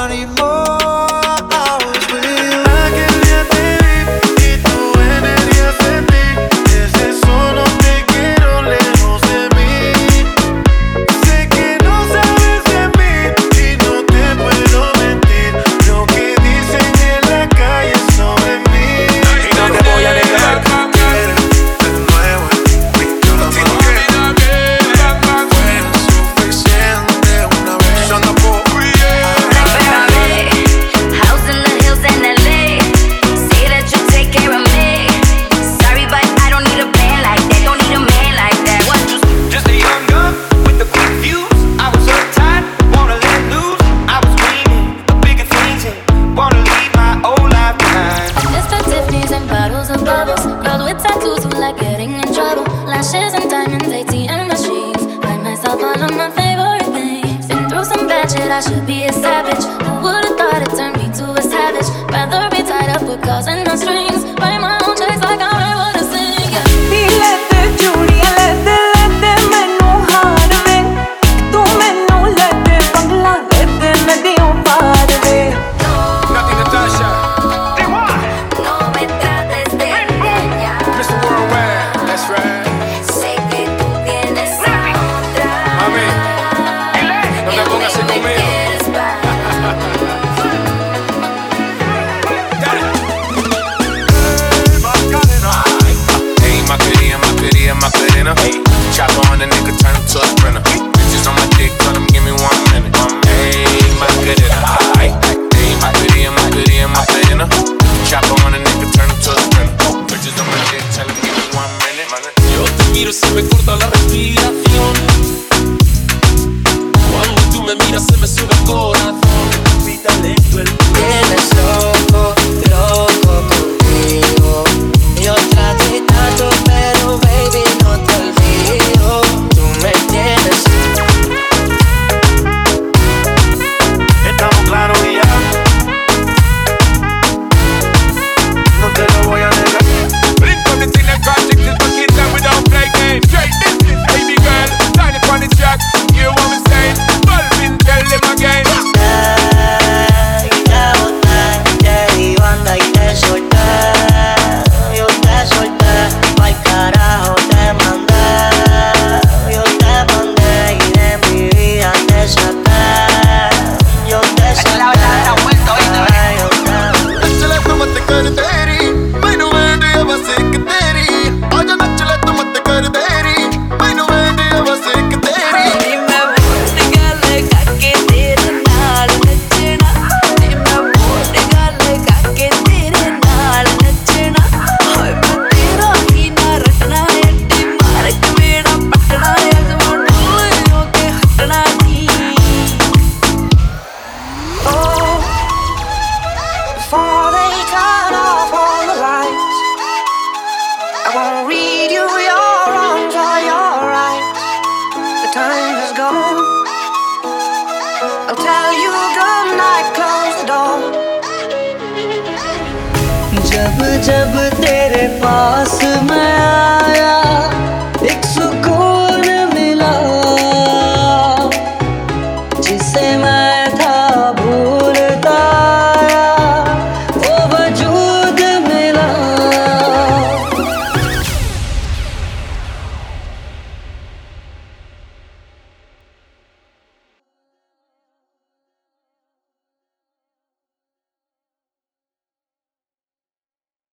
money causing no strings. By my miro se me corta la respiración. Cuando tú me miras se me sube el corazón. तेरे पास मैं